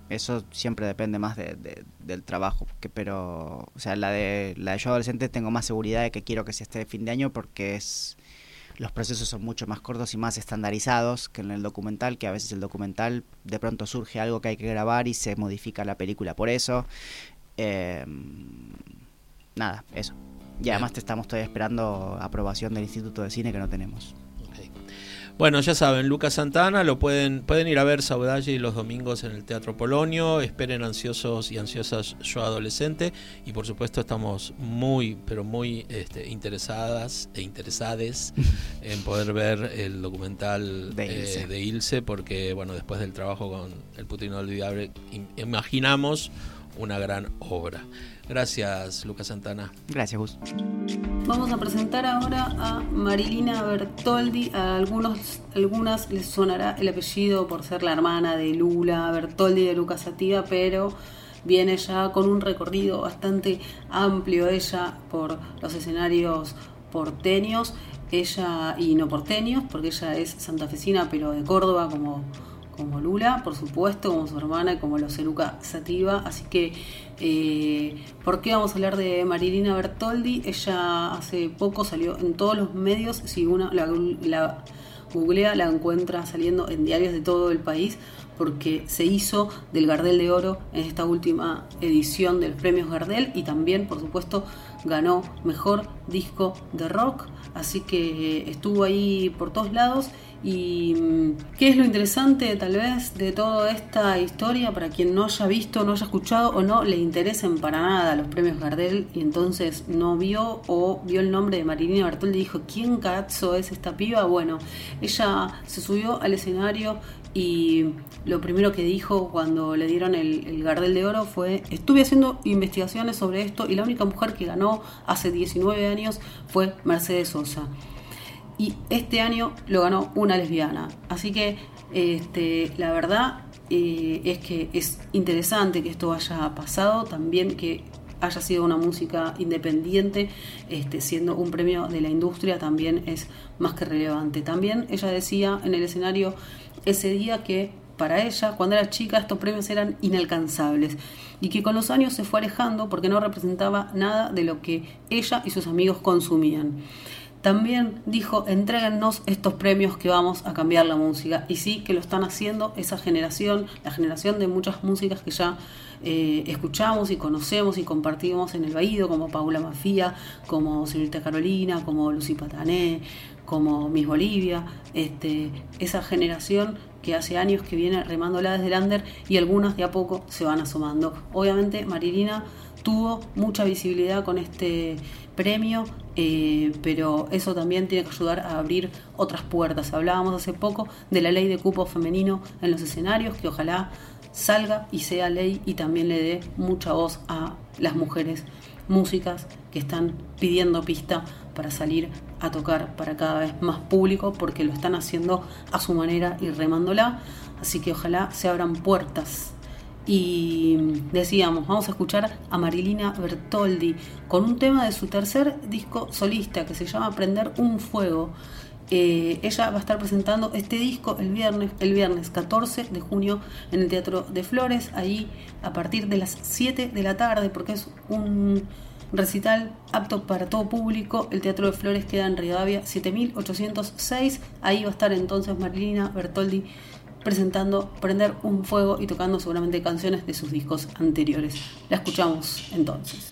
eso siempre depende más de- de- del trabajo, pero, o sea, la de, la de yo adolescente tengo más seguridad de que quiero que sea este fin de año porque es los procesos son mucho más cortos y más estandarizados que en el documental, que a veces el documental de pronto surge algo que hay que grabar y se modifica la película por eso. Eh, nada, eso. Y además te estamos todavía esperando aprobación del Instituto de Cine que no tenemos. Bueno, ya saben, Lucas Santana lo pueden pueden ir a ver Saudade los domingos en el Teatro Polonio. Esperen ansiosos y ansiosas yo adolescente y por supuesto estamos muy pero muy este, interesadas e interesades en poder ver el documental De eh, Ilse. de Ilse porque bueno después del trabajo con el Putin inolvidable im- imaginamos una gran obra. Gracias, Lucas Santana. Gracias, Gus. Vamos a presentar ahora a Marilina Bertoldi. A algunos, algunas les sonará el apellido por ser la hermana de Lula Bertoldi de Lucas Sativa, pero viene ya con un recorrido bastante amplio ella por los escenarios porteños, ella y no porteños, porque ella es santafesina, pero de Córdoba como como Lula, por supuesto, como su hermana y como los Eruca Sativa. Así que, eh, ¿por qué vamos a hablar de Marilina Bertoldi? Ella hace poco salió en todos los medios, si uno la, googlea, la encuentra saliendo en diarios de todo el país, porque se hizo del Gardel de Oro en esta última edición de los premios Gardel y también, por supuesto, ganó mejor disco de rock. Así que estuvo ahí por todos lados. ¿Y mm, qué es lo interesante tal vez de toda esta historia para quien no haya visto, no haya escuchado o no le interesen para nada los premios Gardel y entonces no vio o vio el nombre de Marilina Bertoldi y dijo, ¿quién carazo es esta piba? Bueno, ella se subió al escenario y lo primero que dijo cuando le dieron el Gardel de Oro fue, estuve haciendo investigaciones sobre esto y la única mujer que ganó hace 19 años fue Mercedes Sosa y este año lo ganó una lesbiana. Así que este, la verdad eh, es que es interesante que esto haya pasado, también que haya sido una música independiente, este, siendo un premio de la industria también es más que relevante. También ella decía en el escenario ese día que para ella, cuando era chica, estos premios eran inalcanzables y que con los años se fue alejando porque no representaba nada de lo que ella y sus amigos consumían. También dijo, entréguennos estos premios que vamos a cambiar la música. Y sí que lo están haciendo esa generación, la generación de muchas músicas que ya eh, escuchamos y conocemos y compartimos en el Baído, como Paula Mafía, como Señorita Carolina, como Lucy Patané, como Miss Bolivia, este, esa generación que hace años que viene remándola desde el y algunas de a poco se van asomando. Obviamente Marilina tuvo mucha visibilidad con este premio, eh, pero eso también tiene que ayudar a abrir otras puertas. Hablábamos hace poco de la ley de cupo femenino en los escenarios, que ojalá salga y sea ley y también le dé mucha voz a las mujeres músicas que están pidiendo pista para salir a tocar para cada vez más público porque lo están haciendo a su manera y remándola. Así que ojalá se abran puertas. Y decíamos, vamos a escuchar a Marilina Bertoldi con un tema de su tercer disco solista que se llama Prender un Fuego. Eh, ella va a estar presentando este disco el viernes, el viernes 14 de junio en el Teatro de Flores, ahí a partir de las 7 de la tarde, porque es un recital apto para todo público. El Teatro de Flores queda en Rivadavia 7806. Ahí va a estar entonces Marilina Bertoldi presentando Prender un Fuego y tocando seguramente canciones de sus discos anteriores. La escuchamos entonces.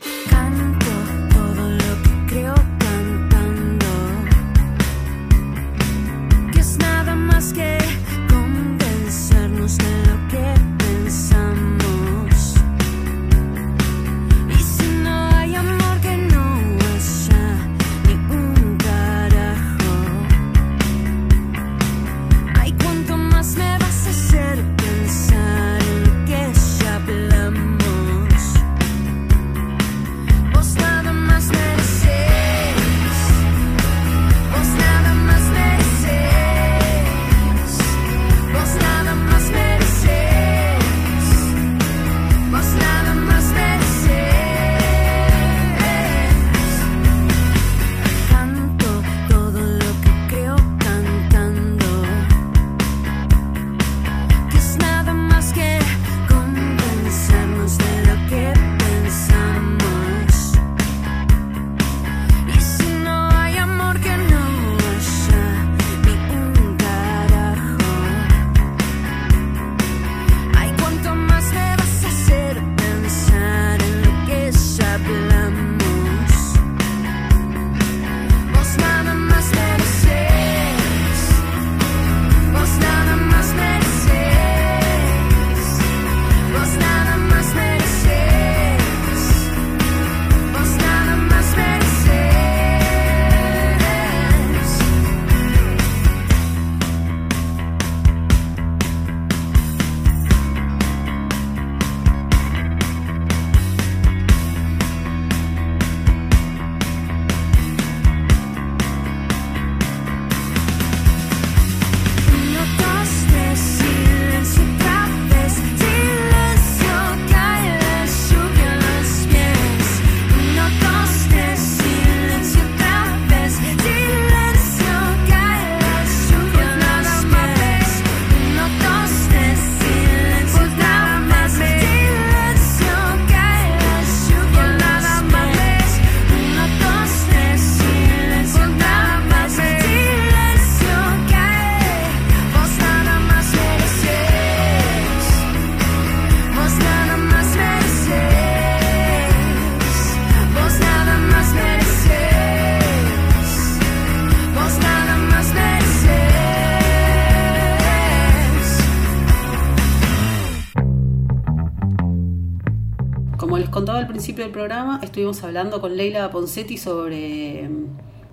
Principio del programa, estuvimos hablando con Leila Poncetti sobre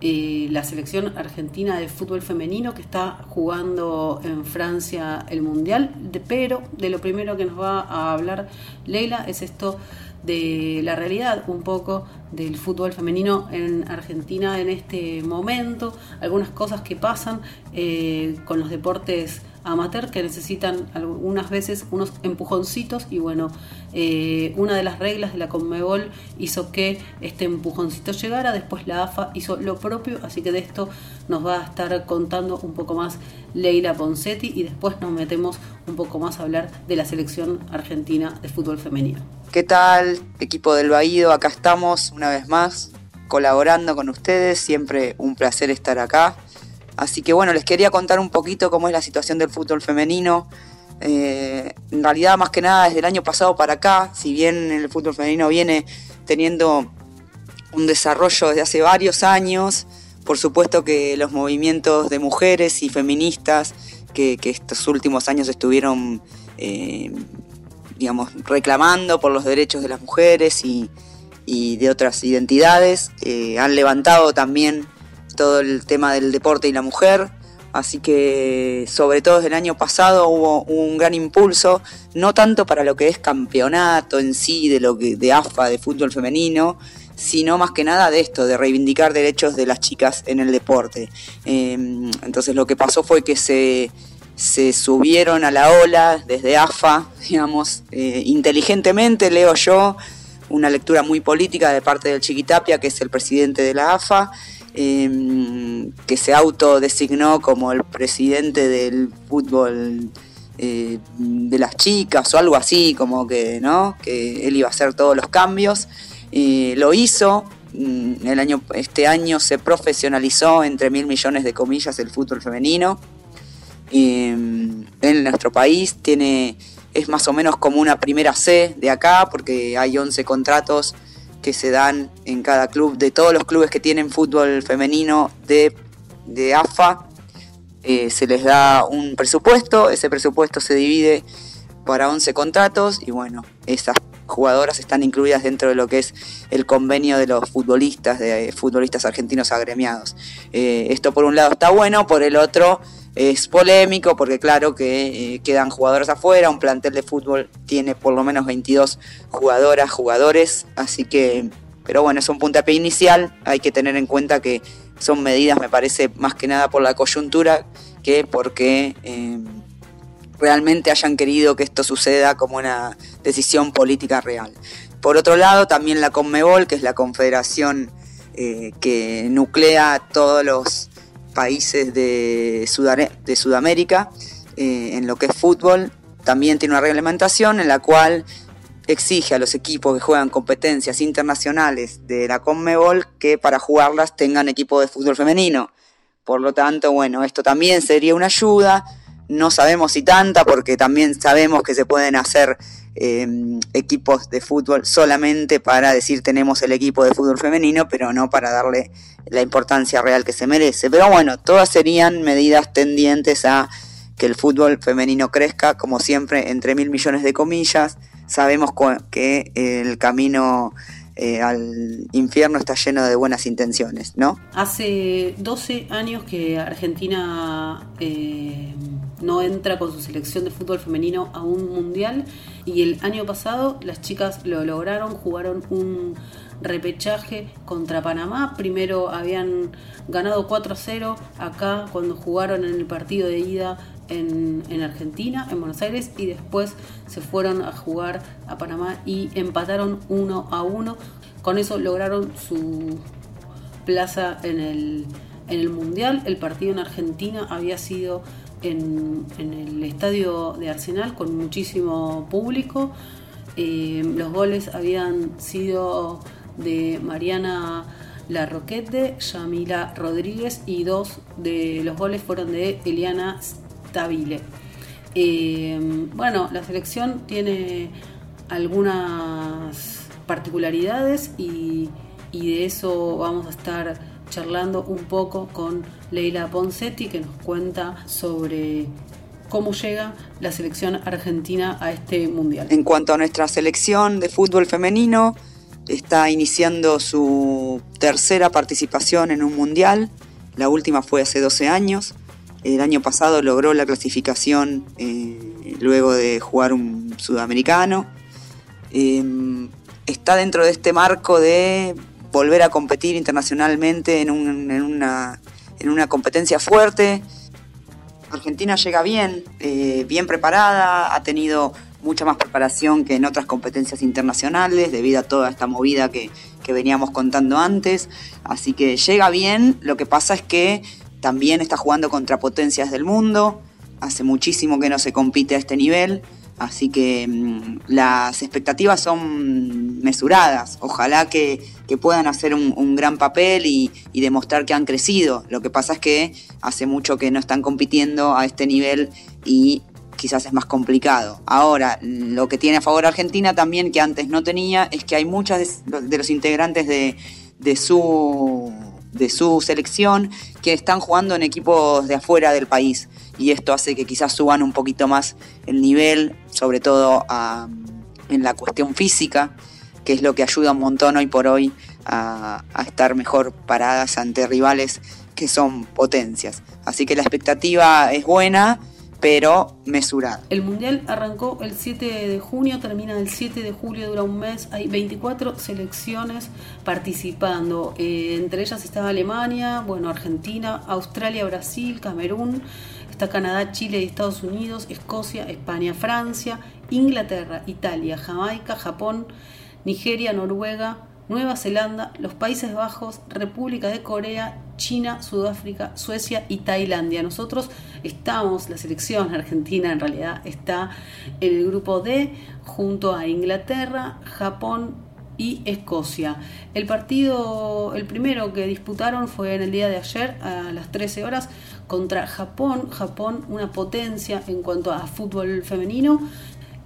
eh, la selección argentina de fútbol femenino que está jugando en Francia el Mundial, pero de lo primero que nos va a hablar Leila es esto de la realidad un poco del fútbol femenino en Argentina en este momento, algunas cosas que pasan eh, con los deportes amateur que necesitan algunas veces unos empujoncitos y bueno, eh, una de las reglas de la Conmebol hizo que este empujoncito llegara, después la AFA hizo lo propio, así que de esto nos va a estar contando un poco más Leila Poncetti y después nos metemos un poco más a hablar de la selección argentina de fútbol femenino. ¿Qué tal, equipo del Baído? Acá estamos una vez más colaborando con ustedes, siempre un placer estar acá. Así que bueno, les quería contar un poquito cómo es la situación del fútbol femenino. Eh, en realidad, más que nada, desde el año pasado para acá, si bien el fútbol femenino viene teniendo un desarrollo desde hace varios años, por supuesto que los movimientos de mujeres y feministas que, estos últimos años estuvieron, eh, digamos, reclamando por los derechos de las mujeres y, y de otras identidades, eh, han levantado también todo el tema del deporte y la mujer. Así que sobre todo desde el año pasado hubo un gran impulso, no tanto para lo que es campeonato en sí, de lo que, de AFA, de fútbol femenino, sino más que nada de esto, de reivindicar derechos de las chicas en el deporte. Eh, entonces lo que pasó fue que se, se subieron a la ola desde AFA, digamos, eh, inteligentemente, leo yo, una lectura muy política de parte del Chiquitapia, que es el presidente de la AFA, eh, que se autodesignó como el presidente del fútbol eh, de las chicas o algo así, como que, ¿no? Que él iba a hacer todos los cambios. Eh, lo hizo, mm, el año, este año se profesionalizó entre mil millones de comillas el fútbol femenino. Eh, en nuestro país tiene, es más o menos como una primera C de acá, porque hay 11 contratos que se dan en cada club, de todos los clubes que tienen fútbol femenino de, de AFA, eh, se les da un presupuesto, ese presupuesto se divide para 11 contratos y bueno, esas jugadoras están incluidas dentro de lo que es el convenio de los futbolistas, de futbolistas argentinos agremiados. Eh, esto por un lado está bueno, por el otro es polémico porque claro que eh, quedan jugadoras afuera, un plantel de fútbol tiene por lo menos 22 jugadoras, jugadores, así que, pero bueno, es un puntapié inicial, hay que tener en cuenta que son medidas, me parece, más que nada por la coyuntura que porque eh, realmente hayan querido que esto suceda como una decisión política real. Por otro lado, también la Conmebol, que es la confederación eh, que nuclea todos los países de, Sudamérica eh, en lo que es fútbol, también tiene una reglamentación en la cual exige a los equipos que juegan competencias internacionales de la Conmebol que para jugarlas tengan equipo de fútbol femenino. Por lo tanto, bueno, esto también sería una ayuda. No sabemos si tanta, porque también sabemos que se pueden hacer eh, equipos de fútbol solamente para decir tenemos el equipo de fútbol femenino, pero no para darle la importancia real que se merece. Pero bueno, todas serían medidas tendientes a que el fútbol femenino crezca, como siempre, entre mil millones de comillas. Sabemos que el camino eh, al infierno está lleno de buenas intenciones, ¿no? Hace 12 años que Argentina eh, no entra con su selección de fútbol femenino a un mundial y el año pasado las chicas lo lograron, jugaron un repechaje contra Panamá. Primero habían ganado 4-0 acá cuando jugaron en el partido de ida en, en Argentina, en Buenos Aires, y después se fueron a jugar a Panamá y empataron 1 a 1. Con eso lograron su plaza en el, en el Mundial. El partido en Argentina había sido en, en el estadio de Arsenal con muchísimo público. Eh, los goles habían sido de Mariana Larroquete, Yamila Rodríguez y dos de los goles fueron de Eliana Stabile. Eh, bueno, la selección tiene algunas particularidades y, y de eso vamos a estar charlando un poco con Leila Poncetti que nos cuenta sobre cómo llega la selección argentina a este mundial. En cuanto a nuestra selección de fútbol femenino, está iniciando su tercera participación en un mundial. La última fue hace 12 años. El año pasado logró la clasificación eh, luego de jugar un sudamericano. Eh, está dentro de este marco de volver a competir internacionalmente en, un- en una, en una competencia fuerte. Argentina llega bien, eh, bien preparada, ha tenido mucha más preparación que en otras competencias internacionales debido a toda esta movida que, que veníamos contando antes. Así que llega bien, lo que pasa es que también está jugando contra potencias del mundo, hace muchísimo que no se compite a este nivel, Así que mm, las expectativas son mesuradas. Ojalá que, que puedan hacer un, gran papel y, demostrar que han crecido. Lo que pasa es que hace mucho que no están compitiendo a este nivel y quizás es más complicado. Ahora, lo que tiene a favor Argentina también, que antes no tenía, es que hay muchas de los integrantes de, de su de su selección que están jugando en equipos de afuera del país y esto hace que quizás suban un poquito más el nivel, sobre todo a, en la cuestión física, que es lo que ayuda un montón hoy por hoy a, a estar mejor paradas ante rivales que son potencias. Así que la expectativa es buena, pero mesurada. El Mundial arrancó el 7 de junio, termina el 7 de julio, dura un mes. Hay 24 selecciones participando. Eh, entre ellas estaba Alemania, bueno, Argentina, Australia, Brasil, Camerún. Está Canadá, Chile y Estados Unidos, Escocia, España, Francia, Inglaterra, Italia, Jamaica, Japón, Nigeria, Noruega, Nueva Zelanda, los Países Bajos, República de Corea, China, Sudáfrica, Suecia y Tailandia. Nosotros estamos, la selección argentina en realidad está en el grupo D junto a Inglaterra, Japón y Escocia. El partido, el primero que disputaron fue en el día de ayer a las 13 horas contra Japón. Japón, una potencia en cuanto a fútbol femenino.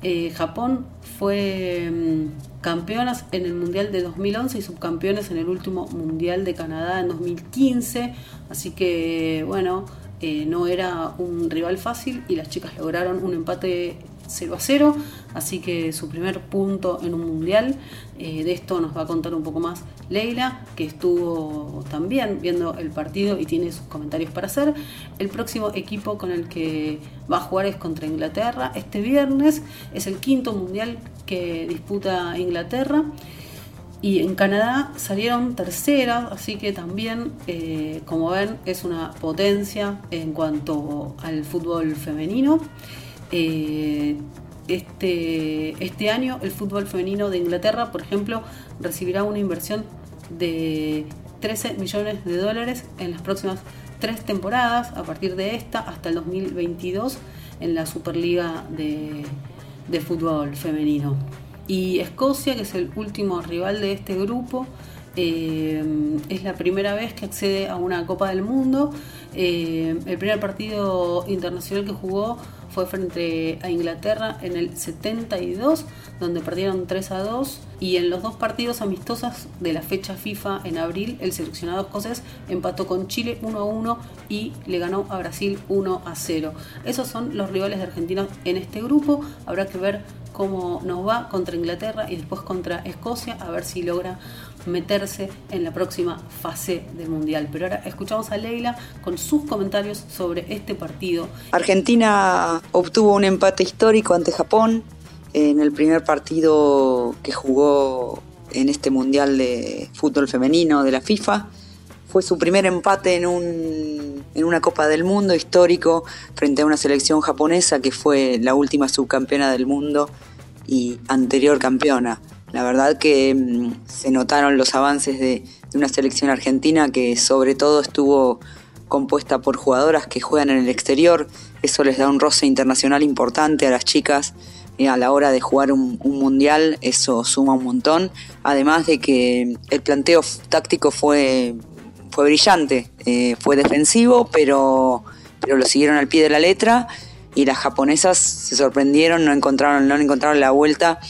Eh, Japón fue mm, campeonas en el Mundial de 2011 y subcampeones en el último Mundial de Canadá en 2015. Así que, bueno, eh, no era un rival fácil y las chicas lograron un empate 0 a 0, así que su primer punto en un mundial. Eh, de esto nos va a contar un poco más Leila, que estuvo también viendo el partido y tiene sus comentarios para hacer. El próximo equipo con el que va a jugar es contra Inglaterra. Este viernes es el quinto mundial que disputa Inglaterra. Y en Canadá salieron terceras, así que también, eh, como ven, es una potencia en cuanto al fútbol femenino. Eh, este, este año el fútbol femenino de Inglaterra, por ejemplo, recibirá una inversión de 13 millones de dólares en las próximas tres temporadas, a partir de esta hasta el 2022, en la Superliga de, de fútbol femenino. Y Escocia, que es el último rival de este grupo, eh, es la primera vez que accede a una Copa del Mundo. Eh, el primer partido internacional que jugó fue frente a Inglaterra en el 72, donde perdieron 3 a 2. Y en los dos partidos amistosos de la fecha FIFA en abril, el seleccionado escocés empató con Chile 1 a 1 y le ganó a Brasil 1 a 0. Esos son los rivales de Argentina en este grupo. Habrá que ver cómo nos va contra Inglaterra y después contra Escocia, a ver si logra meterse en la próxima fase del Mundial. Pero ahora escuchamos a Leila con sus comentarios sobre este partido. Argentina obtuvo un empate histórico ante Japón en el primer partido que jugó en este Mundial de Fútbol Femenino de la FIFA. Fue su primer empate en, un, en una Copa del Mundo histórico frente a una selección japonesa que fue la última subcampeona del mundo y anterior campeona. La verdad que mmm, se notaron los avances de, una selección argentina que sobre todo estuvo compuesta por jugadoras que juegan en el exterior. Eso les da un roce internacional importante a las chicas eh, a la hora de jugar un, un, mundial. Eso suma un montón. Además de que el planteo táctico fue, fue brillante. Eh, fue defensivo, pero, pero lo siguieron al pie de la letra. Y las japonesas se sorprendieron, no encontraron, no encontraron la vuelta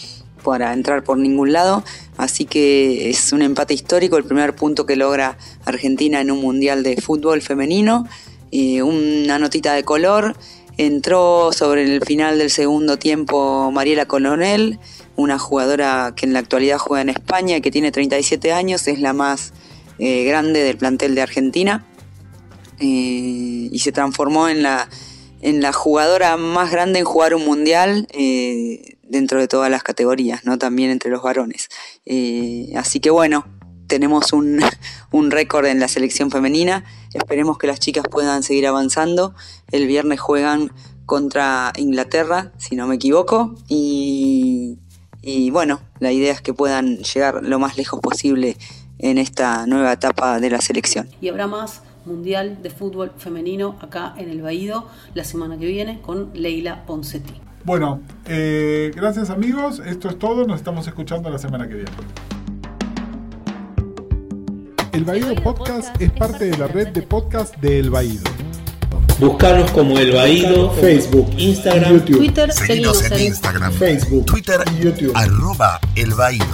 para entrar por ningún lado. Así que es un empate histórico, el primer punto que logra Argentina en un mundial de fútbol femenino. Una notita de color. Entró sobre el final del segundo tiempo Mariela Colonel, una jugadora que en la actualidad juega en España que tiene 37 años, es la más eh, grande del plantel de Argentina. Eh, y se transformó en la, en la jugadora más grande en jugar un mundial eh, dentro de todas las categorías, ¿no? También entre los varones. Eh, así que bueno, tenemos un, un récord en la selección femenina. Esperemos que las chicas puedan seguir avanzando. El viernes juegan contra Inglaterra, si no me equivoco. Y, y bueno, la idea es que puedan llegar lo más lejos posible en esta nueva etapa de la selección. Y habrá más Mundial de Fútbol Femenino acá en el Baído la semana que viene con Leila Poncetti. Bueno, eh, gracias amigos. Esto es todo. Nos estamos escuchando la semana que viene. El Baído Podcast es parte de la red de podcast de El Baído. Buscarnos como El Baído, Facebook, Instagram, YouTube, Twitter, seguimos en Instagram, Facebook, Twitter, y YouTube. arroba El Baído.